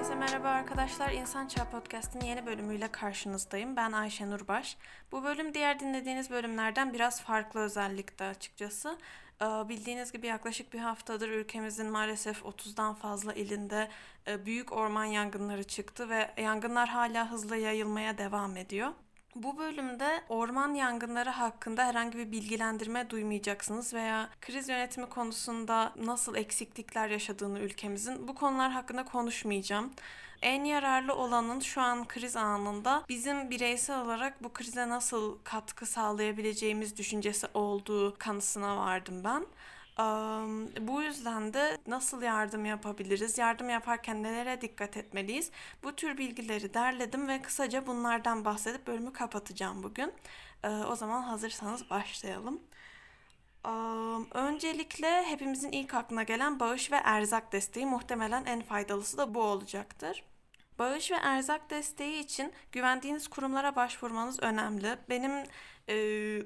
Herkese merhaba arkadaşlar. İnsan Çağ Podcast'ın yeni bölümüyle karşınızdayım. Ben Ayşe Nurbaş. Bu bölüm diğer dinlediğiniz bölümlerden biraz farklı özellikte açıkçası. Ee, bildiğiniz gibi yaklaşık bir haftadır ülkemizin maalesef 30'dan fazla ilinde e, büyük orman yangınları çıktı ve yangınlar hala hızla yayılmaya devam ediyor. Bu bölümde orman yangınları hakkında herhangi bir bilgilendirme duymayacaksınız veya kriz yönetimi konusunda nasıl eksiklikler yaşadığını ülkemizin bu konular hakkında konuşmayacağım. En yararlı olanın şu an kriz anında bizim bireysel olarak bu krize nasıl katkı sağlayabileceğimiz düşüncesi olduğu kanısına vardım ben. Bu yüzden de nasıl yardım yapabiliriz, yardım yaparken nelere dikkat etmeliyiz? Bu tür bilgileri derledim ve kısaca bunlardan bahsedip bölümü kapatacağım bugün. O zaman hazırsanız başlayalım. Öncelikle hepimizin ilk aklına gelen bağış ve erzak desteği muhtemelen en faydalısı da bu olacaktır. Bağış ve erzak desteği için güvendiğiniz kurumlara başvurmanız önemli. Benim e,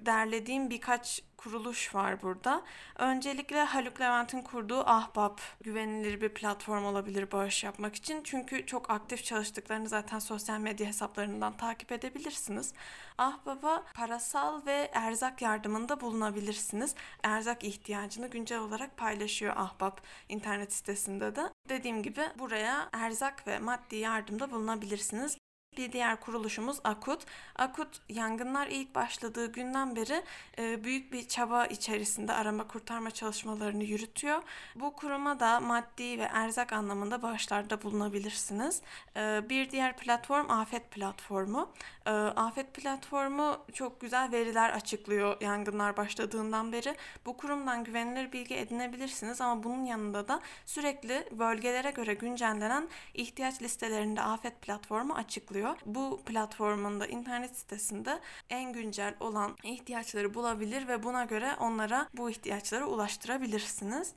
derlediğim birkaç kuruluş var burada. Öncelikle Haluk Levent'in kurduğu Ahbap güvenilir bir platform olabilir bağış yapmak için. Çünkü çok aktif çalıştıklarını zaten sosyal medya hesaplarından takip edebilirsiniz. Ahbap'a parasal ve erzak yardımında bulunabilirsiniz. Erzak ihtiyacını güncel olarak paylaşıyor Ahbap internet sitesinde de. Dediğim gibi buraya erzak ve maddi yardımda bulunabilirsiniz. Bir diğer kuruluşumuz Akut. Akut yangınlar ilk başladığı günden beri e, büyük bir çaba içerisinde arama kurtarma çalışmalarını yürütüyor. Bu kuruma da maddi ve erzak anlamında bağışlarda bulunabilirsiniz. E, bir diğer platform Afet Platformu. E, Afet Platformu çok güzel veriler açıklıyor yangınlar başladığından beri. Bu kurumdan güvenilir bilgi edinebilirsiniz ama bunun yanında da sürekli bölgelere göre güncellenen ihtiyaç listelerinde Afet Platformu açıklıyor oluyor. Bu platformunda internet sitesinde en güncel olan ihtiyaçları bulabilir ve buna göre onlara bu ihtiyaçları ulaştırabilirsiniz.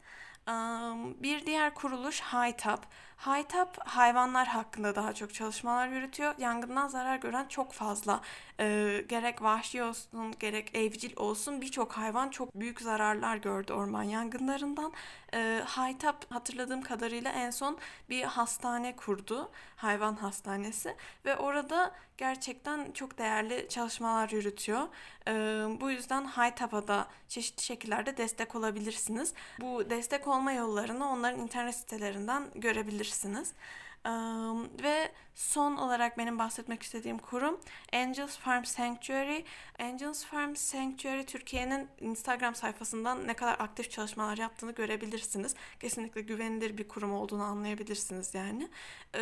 Bir diğer kuruluş HITAP. HITAP hayvanlar hakkında daha çok çalışmalar yürütüyor. Yangından zarar gören çok fazla e, gerek vahşi olsun gerek evcil olsun birçok hayvan çok büyük zararlar gördü orman yangınlarından. E, HITAP hatırladığım kadarıyla en son bir hastane kurdu. Hayvan hastanesi ve orada gerçekten çok değerli çalışmalar yürütüyor. E, bu yüzden HITAP'a da çeşitli şekillerde destek olabilirsiniz. Bu destek olma yollarını onların internet sitelerinden görebilirsiniz. Um, ve son olarak benim bahsetmek istediğim kurum Angels Farm Sanctuary. Angels Farm Sanctuary Türkiye'nin Instagram sayfasından ne kadar aktif çalışmalar yaptığını görebilirsiniz. Kesinlikle güvenilir bir kurum olduğunu anlayabilirsiniz yani. Ee,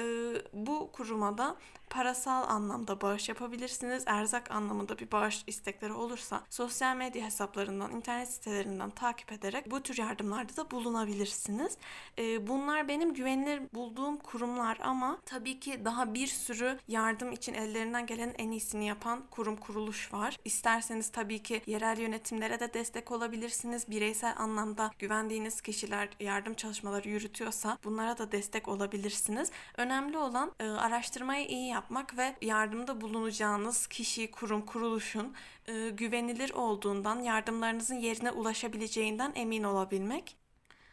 bu kuruma da parasal anlamda bağış yapabilirsiniz. Erzak anlamında bir bağış istekleri olursa sosyal medya hesaplarından, internet sitelerinden takip ederek bu tür yardımlarda da bulunabilirsiniz. Ee, bunlar benim güvenilir bulduğum kurumlar ama tabii ki daha bir sürü yardım için ellerinden gelen en iyisini yapan kurum kuruluş var. İsterseniz tabii ki yerel yönetimlere de destek olabilirsiniz. Bireysel anlamda güvendiğiniz kişiler yardım çalışmaları yürütüyorsa bunlara da destek olabilirsiniz. Önemli olan e, araştırmayı iyi yapmak ve yardımda bulunacağınız kişi, kurum, kuruluşun e, güvenilir olduğundan, yardımlarınızın yerine ulaşabileceğinden emin olabilmek.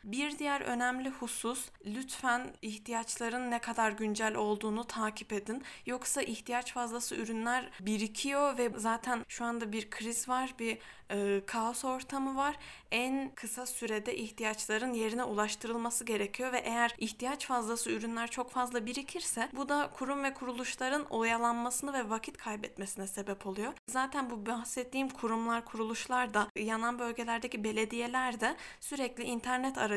Bir diğer önemli husus lütfen ihtiyaçların ne kadar güncel olduğunu takip edin. Yoksa ihtiyaç fazlası ürünler birikiyor ve zaten şu anda bir kriz var, bir e, kaos ortamı var. En kısa sürede ihtiyaçların yerine ulaştırılması gerekiyor ve eğer ihtiyaç fazlası ürünler çok fazla birikirse bu da kurum ve kuruluşların oyalanmasını ve vakit kaybetmesine sebep oluyor. Zaten bu bahsettiğim kurumlar, kuruluşlar da yanan bölgelerdeki belediyeler de sürekli internet aracılığıyla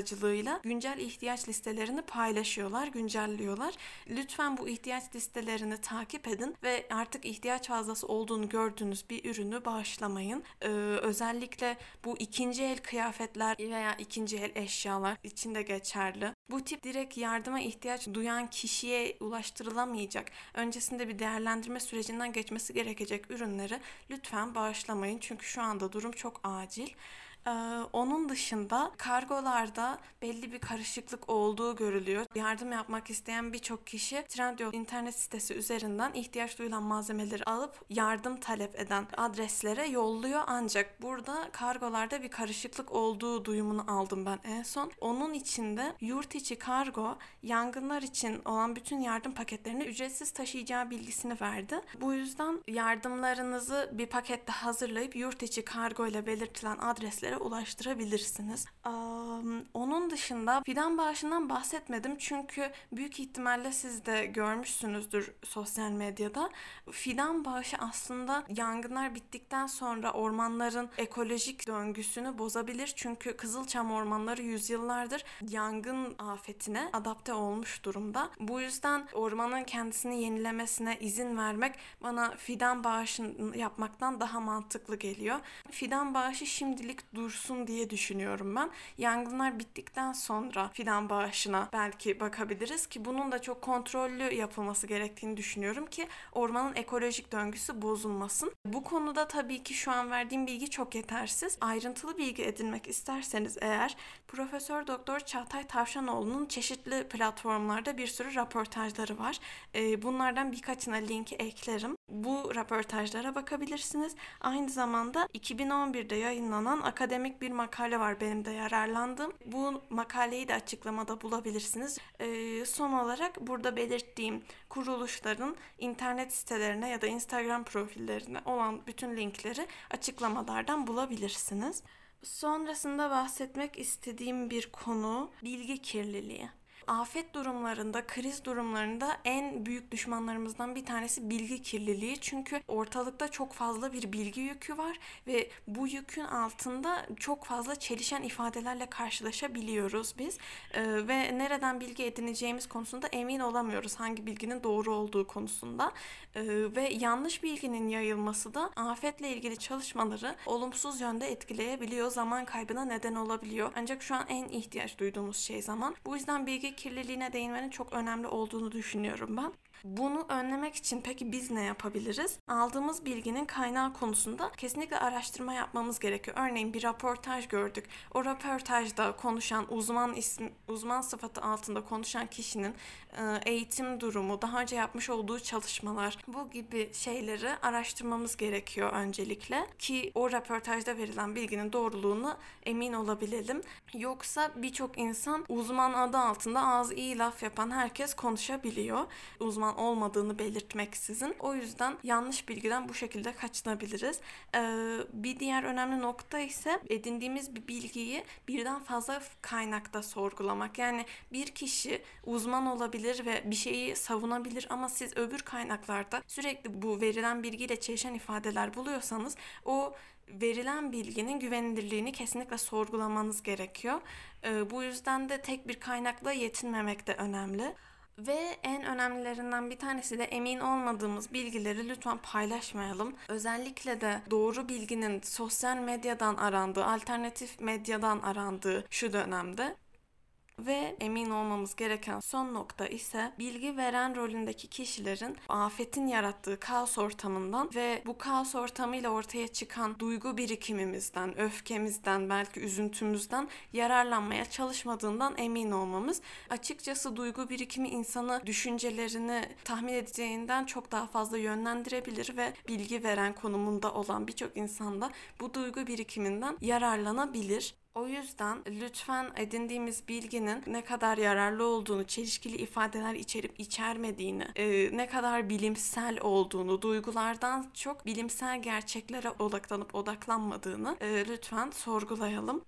güncel ihtiyaç listelerini paylaşıyorlar, güncelliyorlar. Lütfen bu ihtiyaç listelerini takip edin ve artık ihtiyaç fazlası olduğunu gördüğünüz bir ürünü bağışlamayın. Ee, özellikle bu ikinci el kıyafetler veya ikinci el eşyalar için de geçerli. Bu tip direkt yardıma ihtiyaç duyan kişiye ulaştırılamayacak, öncesinde bir değerlendirme sürecinden geçmesi gerekecek ürünleri lütfen bağışlamayın. Çünkü şu anda durum çok acil. Ee, onun dışında kargolarda belli bir karışıklık olduğu görülüyor. Yardım yapmak isteyen birçok kişi Trendyol internet sitesi üzerinden ihtiyaç duyulan malzemeleri alıp yardım talep eden adreslere yolluyor. Ancak burada kargolarda bir karışıklık olduğu duyumunu aldım ben en son. Onun içinde yurt içi kargo yangınlar için olan bütün yardım paketlerini ücretsiz taşıyacağı bilgisini verdi. Bu yüzden yardımlarınızı bir pakette hazırlayıp yurt içi kargo ile belirtilen adreslere ulaştırabilirsiniz. Onun dışında fidan bağışından bahsetmedim çünkü büyük ihtimalle siz de görmüşsünüzdür sosyal medyada. Fidan bağışı aslında yangınlar bittikten sonra ormanların ekolojik döngüsünü bozabilir. Çünkü Kızılçam ormanları yüzyıllardır yangın afetine adapte olmuş durumda. Bu yüzden ormanın kendisini yenilemesine izin vermek bana fidan bağışını yapmaktan daha mantıklı geliyor. Fidan bağışı şimdilik dursun diye düşünüyorum ben. Yangınlar bittikten sonra fidan bağışına belki bakabiliriz ki bunun da çok kontrollü yapılması gerektiğini düşünüyorum ki ormanın ekolojik döngüsü bozulmasın. Bu konuda tabii ki şu an verdiğim bilgi çok yetersiz. Ayrıntılı bilgi edinmek isterseniz eğer Profesör Doktor Çağatay Tavşanoğlu'nun çeşitli platformlarda bir sürü röportajları var. Ee, bunlardan birkaçına linki eklerim. Bu röportajlara bakabilirsiniz. Aynı zamanda 2011'de yayınlanan akademik bir makale var benim de yararlandığım. Bu makaleyi de açıklamada bulabilirsiniz. Ee, son olarak burada belirttiğim kuruluşların internet sitelerine ya da Instagram profillerine olan bütün linkleri açıklamalardan bulabilirsiniz. Sonrasında bahsetmek istediğim bir konu bilgi kirliliği afet durumlarında, kriz durumlarında en büyük düşmanlarımızdan bir tanesi bilgi kirliliği. Çünkü ortalıkta çok fazla bir bilgi yükü var ve bu yükün altında çok fazla çelişen ifadelerle karşılaşabiliyoruz biz. Ee, ve nereden bilgi edineceğimiz konusunda emin olamıyoruz hangi bilginin doğru olduğu konusunda. Ee, ve yanlış bilginin yayılması da afetle ilgili çalışmaları olumsuz yönde etkileyebiliyor, zaman kaybına neden olabiliyor. Ancak şu an en ihtiyaç duyduğumuz şey zaman. Bu yüzden bilgi kirliliğine değinmenin çok önemli olduğunu düşünüyorum ben. Bunu önlemek için peki biz ne yapabiliriz? Aldığımız bilginin kaynağı konusunda kesinlikle araştırma yapmamız gerekiyor. Örneğin bir röportaj gördük. O röportajda konuşan uzman isim, uzman sıfatı altında konuşan kişinin e, eğitim durumu, daha önce yapmış olduğu çalışmalar, bu gibi şeyleri araştırmamız gerekiyor öncelikle ki o röportajda verilen bilginin doğruluğunu emin olabilelim. Yoksa birçok insan uzman adı altında ağzı iyi laf yapan herkes konuşabiliyor. Uzman olmadığını belirtmeksizin. O yüzden yanlış bilgiden bu şekilde kaçınabiliriz. Ee, bir diğer önemli nokta ise edindiğimiz bir bilgiyi birden fazla kaynakta sorgulamak. Yani bir kişi uzman olabilir ve bir şeyi savunabilir ama siz öbür kaynaklarda sürekli bu verilen bilgiyle çelişen ifadeler buluyorsanız o verilen bilginin güvenilirliğini kesinlikle sorgulamanız gerekiyor. Ee, bu yüzden de tek bir kaynakla yetinmemek de önemli. Ve en önemlilerinden bir tanesi de emin olmadığımız bilgileri lütfen paylaşmayalım. Özellikle de doğru bilginin sosyal medyadan arandığı, alternatif medyadan arandığı şu dönemde ve emin olmamız gereken son nokta ise bilgi veren rolündeki kişilerin afetin yarattığı kaos ortamından ve bu kaos ortamıyla ortaya çıkan duygu birikimimizden, öfkemizden, belki üzüntümüzden yararlanmaya çalışmadığından emin olmamız. Açıkçası duygu birikimi insanı düşüncelerini tahmin edeceğinden çok daha fazla yönlendirebilir ve bilgi veren konumunda olan birçok insanda bu duygu birikiminden yararlanabilir. O yüzden lütfen edindiğimiz bilginin ne kadar yararlı olduğunu, çelişkili ifadeler içerip içermediğini, e, ne kadar bilimsel olduğunu, duygulardan çok bilimsel gerçeklere odaklanıp odaklanmadığını e, lütfen sorgulayalım.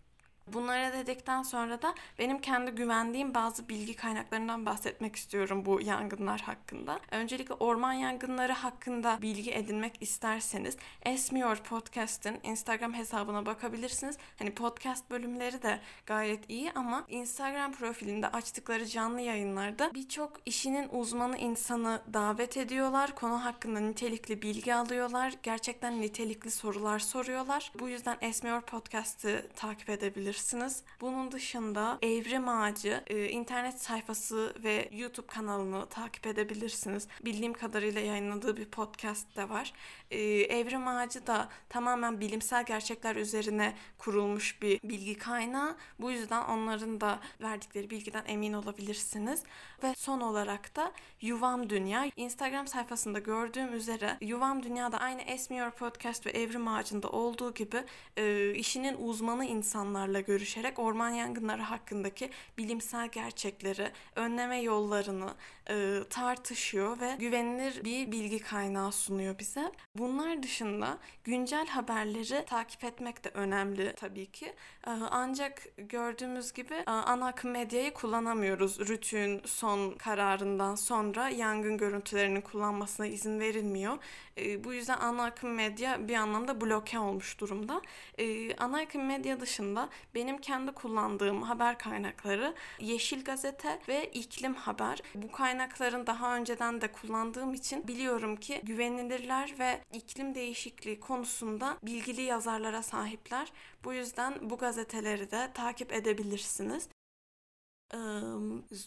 Bunları dedikten sonra da benim kendi güvendiğim bazı bilgi kaynaklarından bahsetmek istiyorum bu yangınlar hakkında. Öncelikle orman yangınları hakkında bilgi edinmek isterseniz Esmiyor Podcast'ın Instagram hesabına bakabilirsiniz. Hani podcast bölümleri de gayet iyi ama Instagram profilinde açtıkları canlı yayınlarda birçok işinin uzmanı insanı davet ediyorlar. Konu hakkında nitelikli bilgi alıyorlar. Gerçekten nitelikli sorular soruyorlar. Bu yüzden Esmiyor Podcast'ı takip edebilirsiniz edebilirsiniz. Bunun dışında Evrim Ağacı e, internet sayfası ve YouTube kanalını takip edebilirsiniz. Bildiğim kadarıyla yayınladığı bir podcast de var. E, Evrim Ağacı da tamamen bilimsel gerçekler üzerine kurulmuş bir bilgi kaynağı. Bu yüzden onların da verdikleri bilgiden emin olabilirsiniz. Ve son olarak da Yuvam Dünya. Instagram sayfasında gördüğüm üzere Yuvam Dünya'da aynı Esmiyor Podcast ve Evrim Ağacı'nda olduğu gibi e, işinin uzmanı insanlarla görüşerek orman yangınları hakkındaki bilimsel gerçekleri, önleme yollarını e, tartışıyor ve güvenilir bir bilgi kaynağı sunuyor bize. Bunlar dışında güncel haberleri takip etmek de önemli tabii ki. E, ancak gördüğümüz gibi e, ana akım medyayı kullanamıyoruz. Rütün son kararından sonra yangın görüntülerinin kullanmasına izin verilmiyor. E, bu yüzden ana akım medya bir anlamda bloke olmuş durumda. E, ana akım medya dışında benim kendi kullandığım haber kaynakları Yeşil Gazete ve İklim Haber. Bu kaynakların daha önceden de kullandığım için biliyorum ki güvenilirler ve iklim değişikliği konusunda bilgili yazarlara sahipler. Bu yüzden bu gazeteleri de takip edebilirsiniz.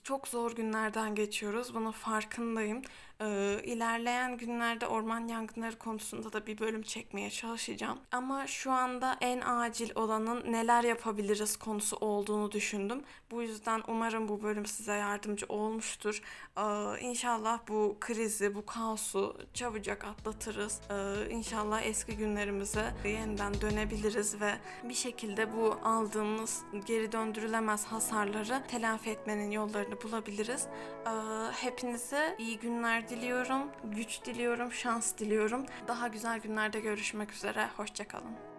Çok zor günlerden geçiyoruz. Bunun farkındayım. Ee, ilerleyen günlerde orman yangınları konusunda da bir bölüm çekmeye çalışacağım. Ama şu anda en acil olanın neler yapabiliriz konusu olduğunu düşündüm. Bu yüzden umarım bu bölüm size yardımcı olmuştur. Ee, inşallah bu krizi, bu kaosu çabucak atlatırız. Ee, inşallah eski günlerimize yeniden dönebiliriz ve bir şekilde bu aldığımız geri döndürülemez hasarları telafi etmenin yollarını bulabiliriz. Ee, hepinize iyi günler diliyorum, güç diliyorum, şans diliyorum. Daha güzel günlerde görüşmek üzere. Hoşçakalın.